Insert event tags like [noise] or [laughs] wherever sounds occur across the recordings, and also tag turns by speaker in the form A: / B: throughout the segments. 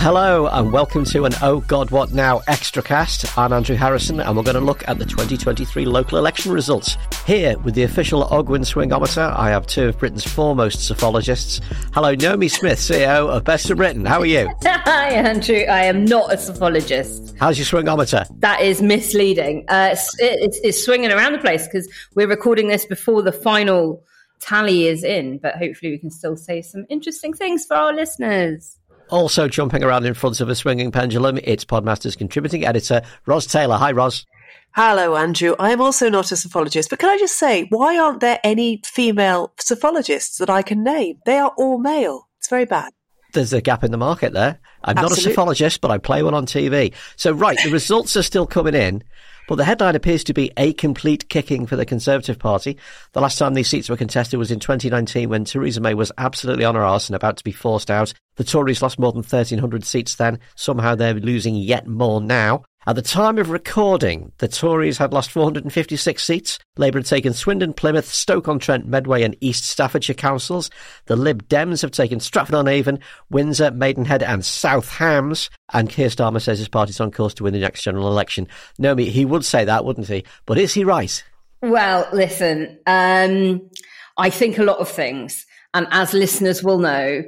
A: Hello and welcome to an Oh God What Now extra cast. I'm Andrew Harrison and we're going to look at the 2023 local election results. Here with the official Ogwen Swingometer, I have two of Britain's foremost psephologists. Hello, Naomi Smith, CEO of Best for Britain. How are you? [laughs]
B: Hi, Andrew. I am not a psephologist.
A: How's your swingometer?
B: That is misleading. Uh, it's, it's, it's swinging around the place because we're recording this before the final tally is in, but hopefully we can still say some interesting things for our listeners.
A: Also jumping around in front of a swinging pendulum, it's Podmaster's contributing editor, Ros Taylor. Hi, Ros.
C: Hello, Andrew. I am also not a psephologist, but can I just say, why aren't there any female psephologists that I can name? They are all male. It's very bad.
A: There's a gap in the market there. I'm Absolutely. not a psephologist, but I play one on TV. So, right, the results are still coming in. But the headline appears to be a complete kicking for the Conservative Party. The last time these seats were contested was in 2019 when Theresa May was absolutely on her arse and about to be forced out. The Tories lost more than 1,300 seats then. Somehow they're losing yet more now. At the time of recording, the Tories had lost 456 seats. Labour had taken Swindon, Plymouth, Stoke-on-Trent, Medway and East Staffordshire councils. The Lib Dems have taken Stratford-on-Avon, Windsor, Maidenhead and South Hams. And Keir Starmer says his party's on course to win the next general election. Naomi, he would say that, wouldn't he? But is he right?
B: Well, listen, um, I think a lot of things. And as listeners will know,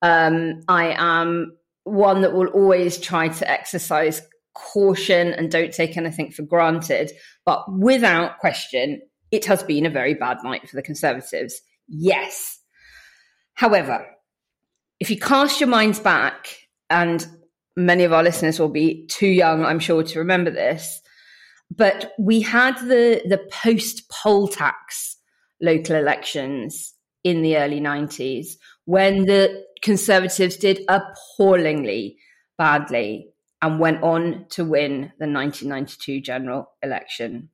B: um, I am one that will always try to exercise caution and don't take anything for granted. But without question, it has been a very bad night for the Conservatives. Yes. However, if you cast your minds back, and many of our listeners will be too young, I'm sure, to remember this, but we had the, the post poll tax local elections in the early 90s when the Conservatives did appallingly badly and went on to win the 1992 general election.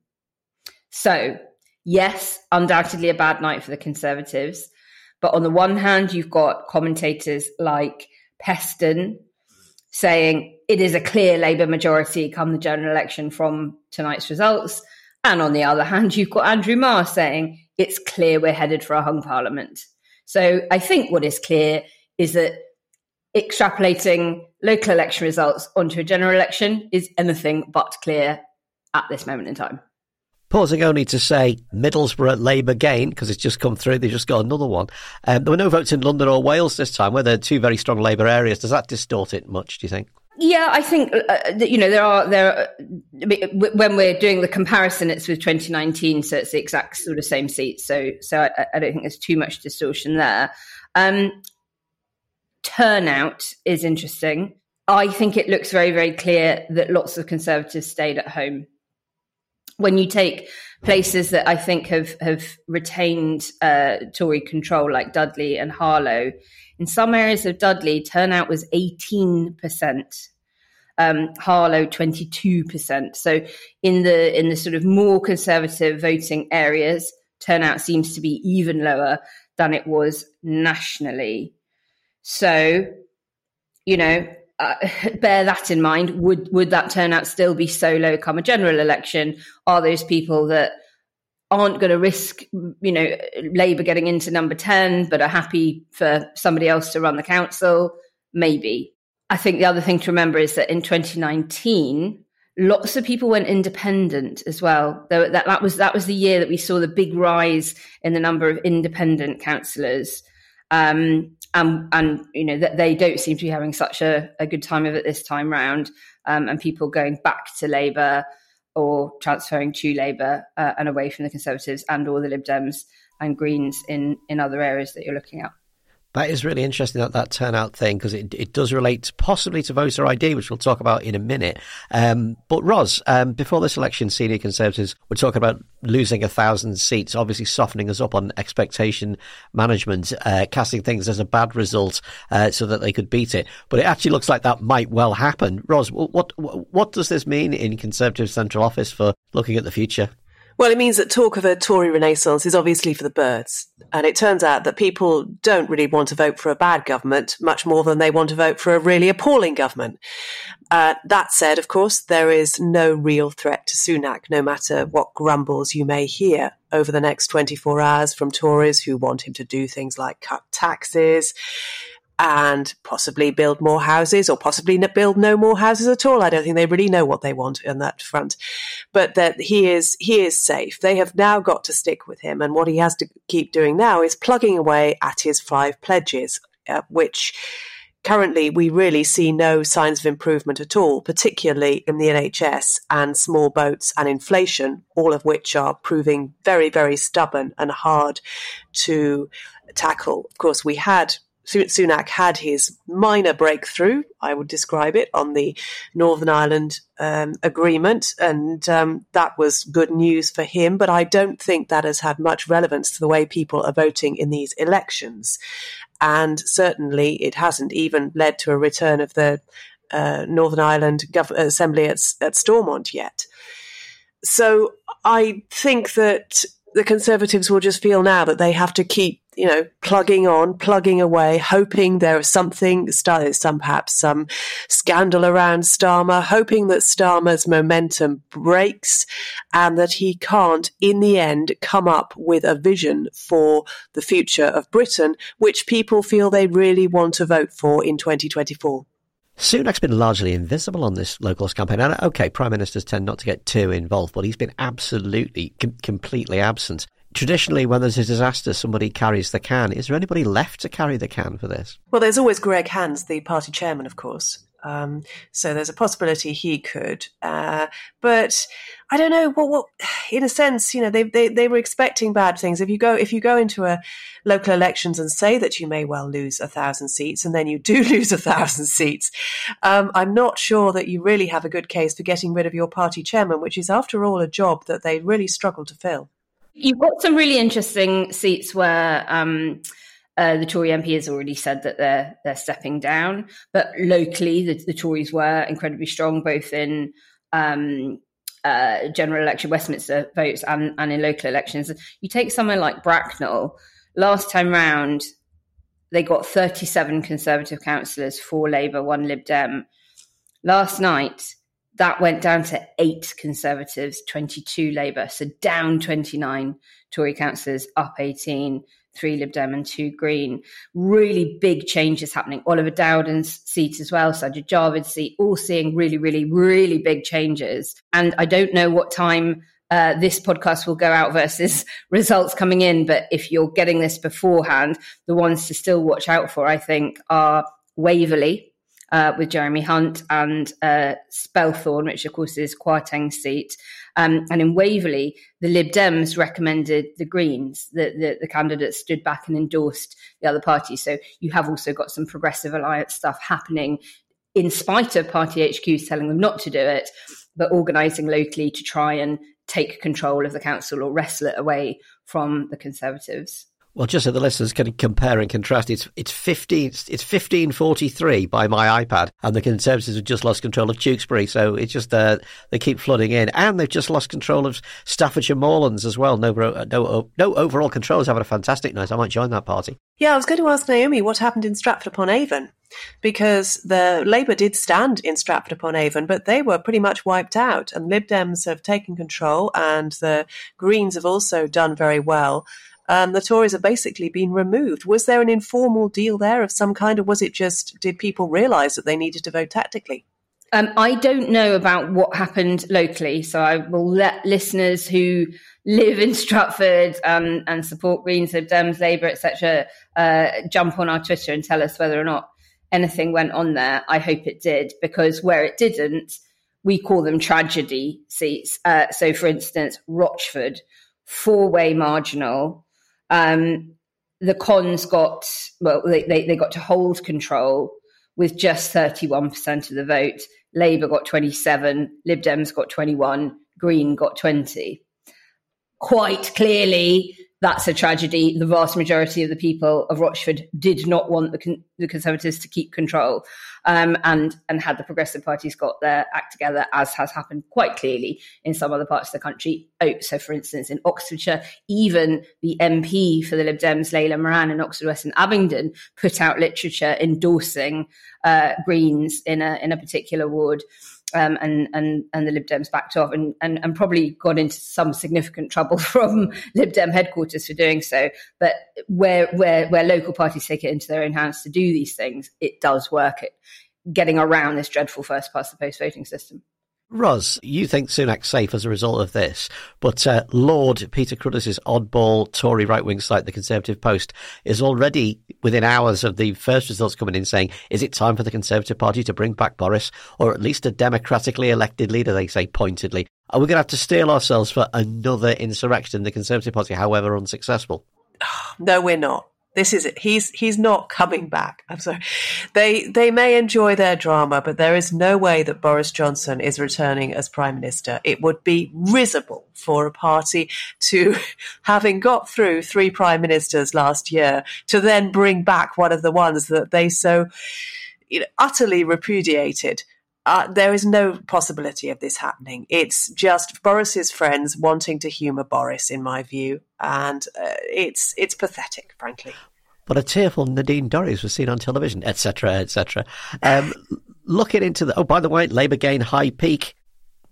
B: So, yes, undoubtedly a bad night for the Conservatives. But on the one hand, you've got commentators like Peston saying it is a clear Labour majority come the general election from tonight's results. And on the other hand, you've got Andrew Marr saying it's clear we're headed for a hung parliament. So I think what is clear is that extrapolating local election results onto a general election is anything but clear at this moment in time.
A: Pausing only to say Middlesbrough Labour gain because it's just come through. they've just got another one. Um, there were no votes in London or Wales this time, where they're two very strong Labour areas. Does that distort it much? Do you think?
B: Yeah, I think uh, you know there are there. Are, when we're doing the comparison, it's with 2019, so it's the exact sort of same seats. So so I, I don't think there's too much distortion there. Um, turnout is interesting. I think it looks very, very clear that lots of Conservatives stayed at home. When you take places that I think have have retained uh, Tory control, like Dudley and Harlow, in some areas of Dudley, turnout was eighteen percent. Um, Harlow twenty two percent. So in the in the sort of more conservative voting areas, turnout seems to be even lower than it was nationally. So, you know, uh, [laughs] bear that in mind. Would would that turnout still be so low come a general election? Are those people that aren't going to risk, you know, Labour getting into number ten, but are happy for somebody else to run the council? Maybe. I think the other thing to remember is that in 2019, lots of people went independent as well. That, that was that was the year that we saw the big rise in the number of independent councillors. Um, and and you know that they don't seem to be having such a, a good time of it this time round, um, and people going back to Labour or transferring to Labour uh, and away from the Conservatives and or the Lib Dems and Greens in in other areas that you're looking at.
A: That is really interesting that that turnout thing because it it does relate possibly to voter ID, which we'll talk about in a minute. Um, but Ros, um, before this election, senior Conservatives were talking about losing a thousand seats, obviously softening us up on expectation management, uh, casting things as a bad result uh, so that they could beat it. But it actually looks like that might well happen. Ros, what what does this mean in Conservative Central Office for looking at the future?
C: Well, it means that talk of a Tory renaissance is obviously for the birds. And it turns out that people don't really want to vote for a bad government much more than they want to vote for a really appalling government. Uh, that said, of course, there is no real threat to Sunak, no matter what grumbles you may hear over the next 24 hours from Tories who want him to do things like cut taxes and possibly build more houses or possibly build no more houses at all. I don't think they really know what they want on that front, but that he is, he is safe. They have now got to stick with him. And what he has to keep doing now is plugging away at his five pledges, uh, which currently we really see no signs of improvement at all, particularly in the NHS and small boats and inflation, all of which are proving very, very stubborn and hard to tackle. Of course, we had Sunak had his minor breakthrough, I would describe it, on the Northern Ireland um, agreement, and um, that was good news for him. But I don't think that has had much relevance to the way people are voting in these elections. And certainly it hasn't even led to a return of the uh, Northern Ireland Gov- Assembly at, at Stormont yet. So I think that the Conservatives will just feel now that they have to keep, you know, plugging on, plugging away, hoping there is something, some perhaps some scandal around Starmer, hoping that Starmer's momentum breaks and that he can't, in the end, come up with a vision for the future of Britain, which people feel they really want to vote for in 2024.
A: Sunak's been largely invisible on this localist campaign. And uh, okay, prime ministers tend not to get too involved, but he's been absolutely, com- completely absent. Traditionally, when there's a disaster, somebody carries the can. Is there anybody left to carry the can for this?
C: Well, there's always Greg Hands, the party chairman, of course. Um, so there's a possibility he could, uh, but I don't know. What, what, [sighs] in a sense, you know, they, they they were expecting bad things. If you go if you go into a local elections and say that you may well lose a thousand seats, and then you do [laughs] lose a thousand seats, um, I'm not sure that you really have a good case for getting rid of your party chairman, which is, after all, a job that they really struggle to fill.
B: You've got some really interesting seats where. Um, uh, the Tory MP has already said that they're they're stepping down, but locally the, the Tories were incredibly strong, both in um, uh, general election Westminster votes and, and in local elections. You take somewhere like Bracknell, last time round they got 37 Conservative councillors, four Labour, one Lib Dem. Last night that went down to eight Conservatives, 22 Labour, so down 29 Tory councillors, up 18 three Lib Dem and two Green. Really big changes happening. Oliver Dowden's seat as well, Sajid Javid's seat, all seeing really, really, really big changes. And I don't know what time uh, this podcast will go out versus [laughs] results coming in. But if you're getting this beforehand, the ones to still watch out for, I think, are Waverley, uh, with Jeremy Hunt and uh, Spelthorne, which of course is Kwarteng's seat. Um, and in Waverley, the Lib Dems recommended the Greens. The, the, the candidates stood back and endorsed the other parties. So you have also got some progressive alliance stuff happening in spite of party HQs telling them not to do it, but organising locally to try and take control of the council or wrestle it away from the Conservatives.
A: Well, just so the listeners can compare and contrast, it's it's fifteen it's fifteen forty three by my iPad, and the Conservatives have just lost control of Tewkesbury, so it's just uh, they keep flooding in, and they've just lost control of Staffordshire Moorlands as well. No, no, no overall control is having a fantastic night. I might join that party.
C: Yeah, I was going to ask Naomi what happened in Stratford upon Avon because the Labour did stand in Stratford upon Avon, but they were pretty much wiped out, and Lib Dems have taken control, and the Greens have also done very well um, the Tories have basically been removed. Was there an informal deal there of some kind, or was it just did people realise that they needed to vote tactically?
B: Um, I don't know about what happened locally, so I will let listeners who live in [laughs] Stratford um, and support Greens, Lib Dems, Labour, etc., uh, jump on our Twitter and tell us whether or not anything went on there. I hope it did, because where it didn't, we call them tragedy seats. Uh, so, for instance, Rochford, four way marginal, um, the cons got, well, they, they, they got to hold control with just 31% of the vote. Labour got 27, Lib Dems got 21, Green got 20. Quite clearly, that's a tragedy. The vast majority of the people of Rochford did not want the, con- the Conservatives to keep control, um, and and had the Progressive parties got their act together, as has happened quite clearly in some other parts of the country. Oh, so, for instance, in Oxfordshire, even the MP for the Lib Dems, Layla Moran, in Oxford West and Abingdon, put out literature endorsing uh, Greens in a in a particular ward. Um, and and and the Lib Dems backed off, and, and and probably got into some significant trouble [laughs] from Lib Dem headquarters for doing so. But where where where local parties take it into their own hands to do these things, it does work. It getting around this dreadful first past the post voting system.
A: Ros, you think Sunak's safe as a result of this, but uh, Lord Peter Cruddas' oddball Tory right-wing site, the Conservative Post, is already within hours of the first results coming in saying, is it time for the Conservative Party to bring back Boris, or at least a democratically elected leader, they say pointedly. Are we going to have to steel ourselves for another insurrection in the Conservative Party, however unsuccessful? [sighs]
C: No, we're not. This is it. He's he's not coming back. I'm sorry. They they may enjoy their drama, but there is no way that Boris Johnson is returning as prime minister. It would be risible for a party to, [laughs] having got through three prime ministers last year, to then bring back one of the ones that they so you know, utterly repudiated. Uh, there is no possibility of this happening. It's just Boris's friends wanting to humour Boris, in my view, and uh, it's it's pathetic, frankly.
A: But a tearful Nadine Dorries was seen on television, etc., etc. Um, [laughs] looking into the oh, by the way, Labour gain high peak,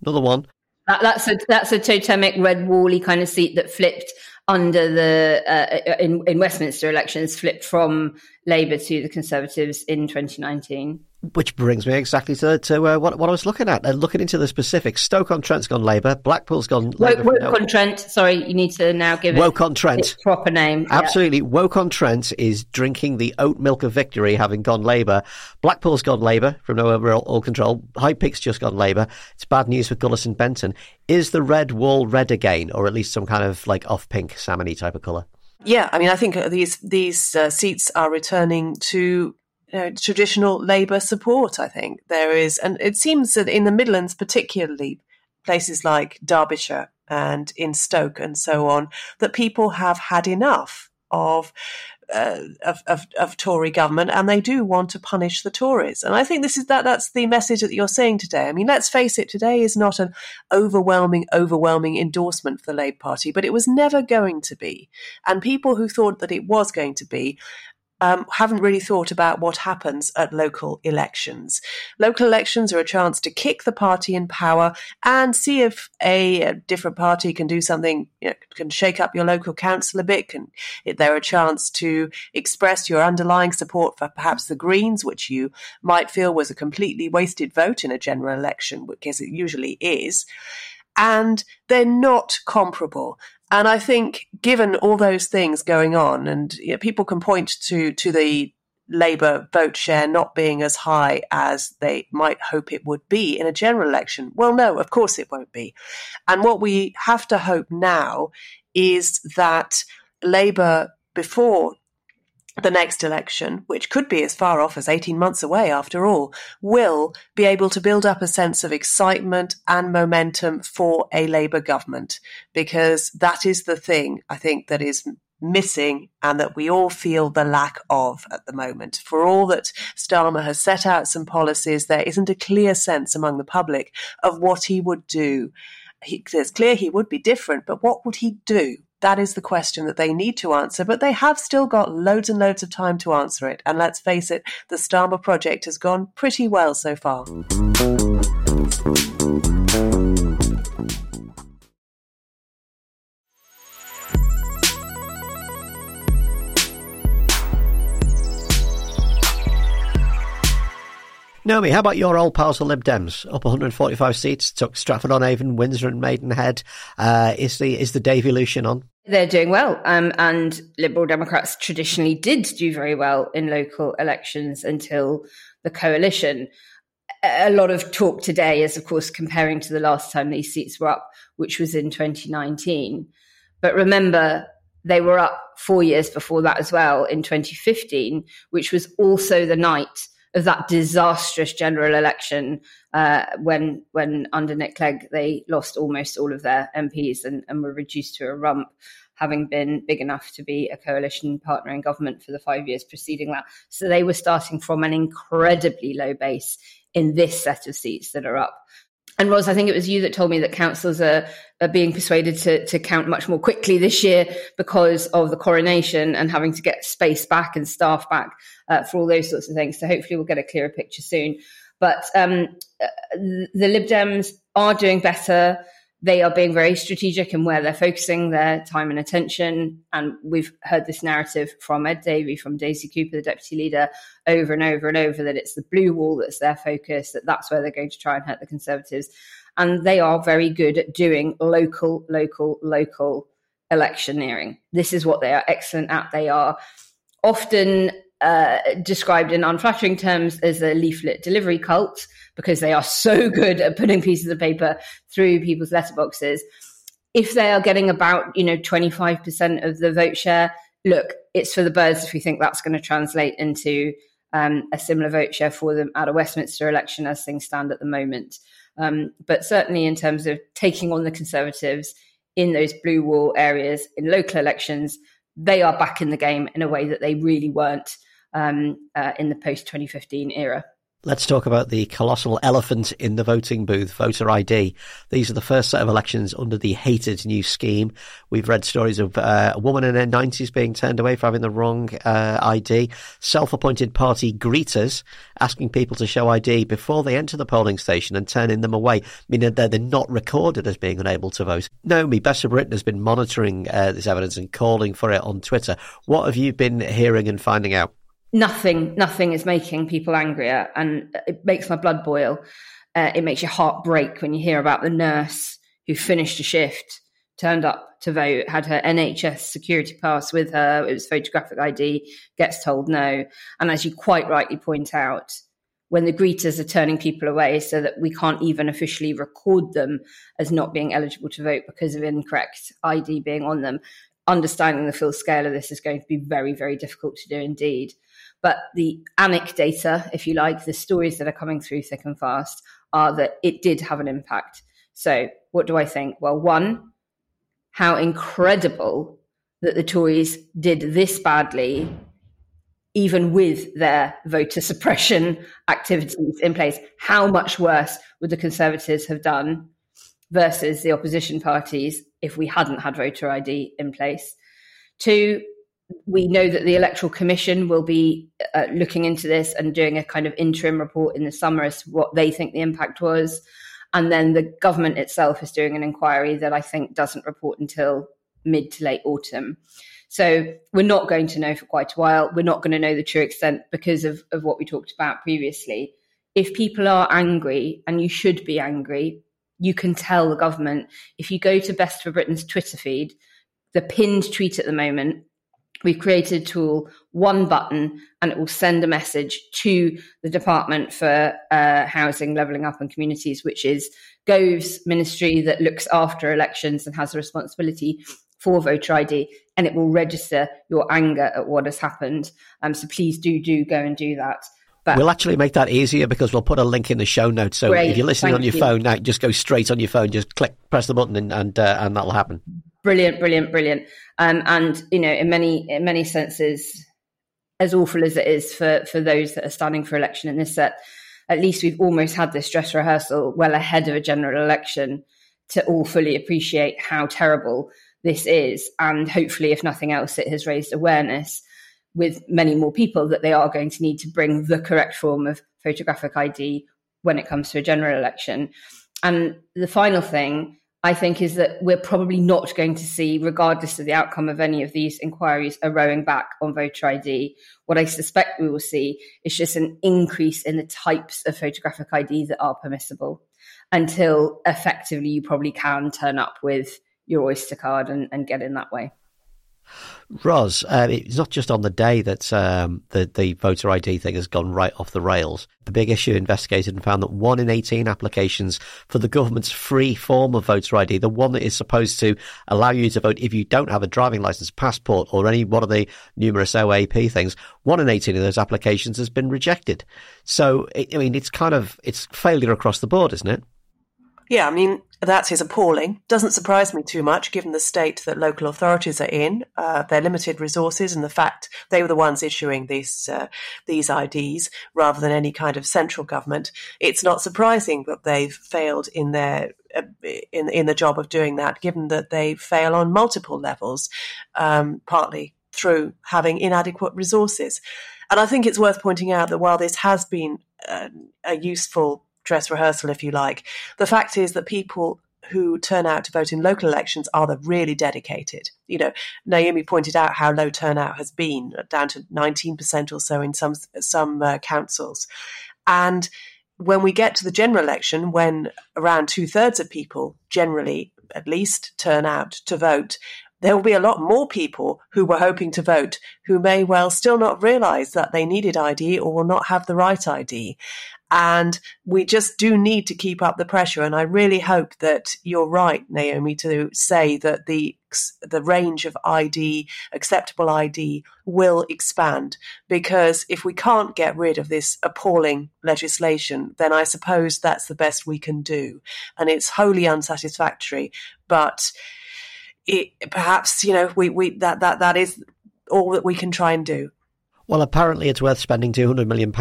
A: another one.
B: That, that's a that's a totemic red wally kind of seat that flipped under the uh, in in Westminster elections, flipped from Labour to the Conservatives in 2019.
A: Which brings me exactly to, to uh, what, what I was looking at. Uh, looking into the specifics, Stoke-on-Trent's gone Labour, Blackpool's gone Labour.
B: Woke-on-Trent, sorry, you need to now give it
A: Woke-on-Trent.
B: its proper name.
A: Absolutely. Yeah. Woke-on-Trent is drinking the oat milk of victory, having gone Labour. Blackpool's gone Labour from no overall all control. High Peak's just gone Labour. It's bad news for Gullis and Benton. Is the red wall red again, or at least some kind of like off-pink, salmony type of colour?
C: Yeah, I mean, I think these these uh, seats are returning to you know, traditional Labour support. I think there is, and it seems that in the Midlands, particularly places like Derbyshire and in Stoke and so on, that people have had enough of. Uh, of, of, of, Tory government, and they do want to punish the Tories. And I think this is that that's the message that you're saying today. I mean, let's face it, today is not an overwhelming, overwhelming endorsement for the Labour Party, but it was never going to be. And people who thought that it was going to be um, haven't really thought about what happens at local elections. Local elections are a chance to kick the party in power and see if a, a different party can do something, you know, can shake up your local council a bit. Can if there a chance to express your underlying support for perhaps the Greens, which you might feel was a completely wasted vote in a general election, because it usually is and they're not comparable. And I think, given all those things going on, and you know, people can point to to the Labour vote share not being as high as they might hope it would be in a general election. Well, no, of course it won't be. And what we have to hope now is that Labour, before the next election, which could be as far off as 18 months away after all, will be able to build up a sense of excitement and momentum for a Labour government. Because that is the thing I think that is missing and that we all feel the lack of at the moment. For all that Starmer has set out some policies, there isn't a clear sense among the public of what he would do. He, it's clear he would be different, but what would he do? That is the question that they need to answer, but they have still got loads and loads of time to answer it. And let's face it, the Starmer project has gone pretty well so far.
A: Naomi, how about your old pals, the Lib Dems? Up 145 seats, took Stratford on Avon, Windsor, and Maidenhead. Uh, is the is the devolution on?
B: They're doing well, um, and Liberal Democrats traditionally did do very well in local elections until the coalition. A lot of talk today is, of course, comparing to the last time these seats were up, which was in 2019. But remember, they were up four years before that as well in 2015, which was also the night of that disastrous general election uh, when when under Nick Clegg they lost almost all of their MPs and, and were reduced to a rump, having been big enough to be a coalition partner in government for the five years preceding that. So they were starting from an incredibly low base in this set of seats that are up. And Ros, I think it was you that told me that councils are, are being persuaded to, to count much more quickly this year because of the coronation and having to get space back and staff back uh, for all those sorts of things. So hopefully we'll get a clearer picture soon. But um, uh, the Lib Dems are doing better. They are being very strategic in where they're focusing their time and attention. And we've heard this narrative from Ed Davey, from Daisy Cooper, the deputy leader, over and over and over that it's the blue wall that's their focus, that that's where they're going to try and hurt the Conservatives. And they are very good at doing local, local, local electioneering. This is what they are excellent at. They are often uh, described in unflattering terms as a leaflet delivery cult because they are so [laughs] good at putting pieces of paper through people's letterboxes. If they are getting about, you know, 25% of the vote share, look, it's for the birds if we think that's going to translate into um, a similar vote share for them at a Westminster election as things stand at the moment. Um, but certainly in terms of taking on the Conservatives in those blue wall areas in local elections, they are back in the game in a way that they really weren't um, uh, in the post 2015 era.
A: Let's talk about the colossal elephant in the voting booth, voter ID. These are the first set of elections under the hated new scheme. We've read stories of uh, a woman in her 90s being turned away for having the wrong uh, ID, self-appointed party greeters asking people to show ID before they enter the polling station and turning them away, meaning that they're not recorded as being unable to vote. Naomi, Best for Britain has been monitoring uh, this evidence and calling for it on Twitter. What have you been hearing and finding out?
B: Nothing, nothing is making people angrier, and it makes my blood boil. Uh, it makes your heart break when you hear about the nurse who finished a shift, turned up to vote, had her NHS security pass with her, it was photographic ID, gets told no. And as you quite rightly point out, when the greeters are turning people away so that we can't even officially record them as not being eligible to vote because of incorrect ID being on them, understanding the full scale of this is going to be very, very difficult to do indeed. But the anecdata, if you like, the stories that are coming through thick and fast are that it did have an impact. So, what do I think? Well, one, how incredible that the Tories did this badly, even with their voter [laughs] suppression activities in place. How much worse would the Conservatives have done versus the opposition parties if we hadn't had voter ID in place? Two, we know that the Electoral Commission will be uh, looking into this and doing a kind of interim report in the summer as to what they think the impact was. And then the government itself is doing an inquiry that I think doesn't report until mid to late autumn. So we're not going to know for quite a while. We're not going to know the true extent because of, of what we talked about previously. If people are angry, and you should be angry, you can tell the government. If you go to Best for Britain's Twitter feed, the pinned tweet at the moment we've created a tool, one button, and it will send a message to the Department for uh, Housing, Levelling Up and Communities, which is Gove's ministry that looks after elections and has a responsibility for voter ID, and it will register your anger at what has happened. Um, so please do do go and do that.
A: But we'll actually make that easier because we'll put a link in the show notes. So great, if you're listening on your you. phone now, just go straight on your phone, just click, press the button, and and, uh, and that'll happen.
B: Brilliant, brilliant, brilliant. Um, and you know, in many in many senses, as awful as it is for for those that are standing for election in this set, at least we've almost had this dress rehearsal well ahead of a general election to all fully appreciate how terrible this is, and hopefully, if nothing else, it has raised awareness with many more people that they are going to need to bring the correct form of photographic ID when it comes to a general election. And the final thing I think is that we're probably not going to see, regardless of the outcome of any of these inquiries, a rowing back on voter ID. What I suspect we will see is just an increase in the types of photographic ID that are permissible until effectively you probably can turn up with your Oyster card and, and get in that way.
A: Ros, uh, it's not just on the day that um, the, the voter ID thing has gone right off the rails. The big issue investigated and found that one in 18 applications for the government's free form of voter ID, the one that is supposed to allow you to vote if you don't have a driving license, passport, or any one of the numerous OAP things, one in 18 of those applications has been rejected. So, I mean, it's kind of, it's failure across the board, isn't it?
C: Yeah, I mean, that is appalling. Doesn't surprise me too much given the state that local authorities are in, uh, their limited resources, and the fact they were the ones issuing these uh, these IDs rather than any kind of central government. It's not surprising that they've failed in their uh, in in the job of doing that, given that they fail on multiple levels, um, partly through having inadequate resources. And I think it's worth pointing out that while this has been uh, a useful dress rehearsal, if you like. The fact is that people who turn out to vote in local elections are the really dedicated. You know, Naomi pointed out how low turnout has been, down to 19% or so in some some uh, councils. And when we get to the general election, when around two thirds of people generally at least turn out to vote, there will be a lot more people who were hoping to vote who may well still not realize that they needed ID or will not have the right ID. And we just do need to keep up the pressure. And I really hope that you're right, Naomi, to say that the the range of ID, acceptable ID, will expand. Because if we can't get rid of this appalling legislation, then I suppose that's the best we can do. And it's wholly unsatisfactory. But it, perhaps you know we, we that that that is all that we can try and do.
A: Well, apparently it's worth spending £200 million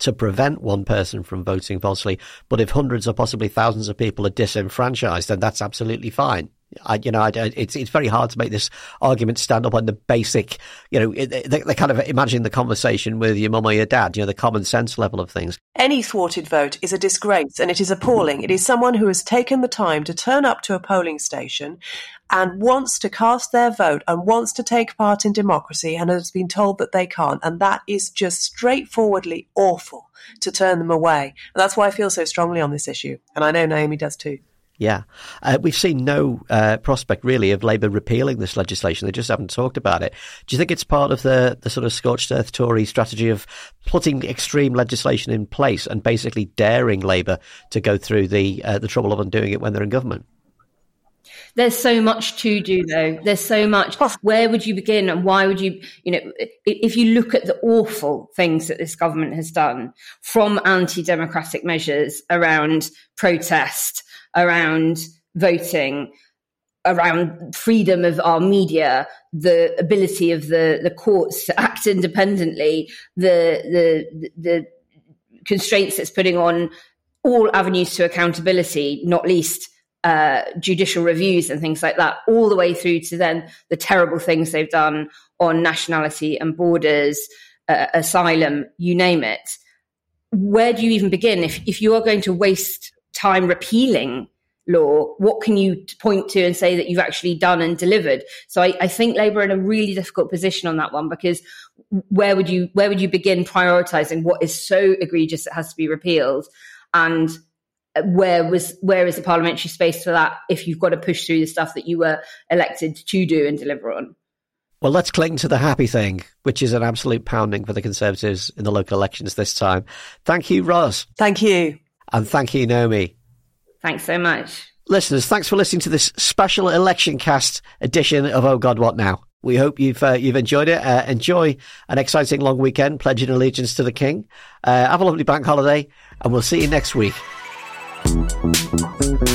A: to prevent one person from voting falsely. But if hundreds or possibly thousands of people are disenfranchised, then that's absolutely fine. I, you know, I, it's it's very hard to make this argument stand up on the basic, you know, they, they kind of imagine the conversation with your mum or your dad, you know, the common sense level of things.
C: Any thwarted vote is a disgrace and it is appalling. It is someone who has taken the time to turn up to a polling station and wants to cast their vote and wants to take part in democracy and has been told that they can't. And that is just straightforwardly awful to turn them away. And that's why I feel so strongly on this issue. And I know Naomi does too.
A: Yeah. Uh, we've seen no uh, prospect really of Labour repealing this legislation. They just haven't talked about it. Do you think it's part of the, the sort of scorched earth Tory strategy of putting extreme legislation in place and basically daring Labour to go through the uh, the trouble of undoing it when they're in government?
B: There's so much to do though. There's so much. Where would you begin and why would you, you know, if you look at the awful things that this government has done from anti-democratic measures around protest, around voting, around freedom of our media, the ability of the, the courts to act independently, the, the, the constraints it's putting on all avenues to accountability, not least uh, judicial reviews and things like that, all the way through to then the terrible things they've done on nationality and borders, uh, asylum, you name it. Where do you even begin? If, if you are going to waste time repealing law, what can you point to and say that you've actually done and delivered? So I, I, think Labour are in a really difficult position on that one because where would you where would you begin prioritizing what is so egregious it has to be repealed, and where was where is the parliamentary space for that if you've got to push through the stuff that you were elected to do and deliver on?
A: Well, let's cling to the happy thing, which is an absolute pounding for the Conservatives in the local elections this time. Thank you, Ros.
C: Thank you.
A: And thank you, Naomi.
B: Thanks so much.
A: Listeners, thanks for listening to this special election cast edition of Oh God, What Now? We hope you've uh, you've enjoyed it. Uh, enjoy an exciting long weekend, pledging allegiance to the King. Uh, have a lovely bank holiday, and we'll see you next week. Thank you.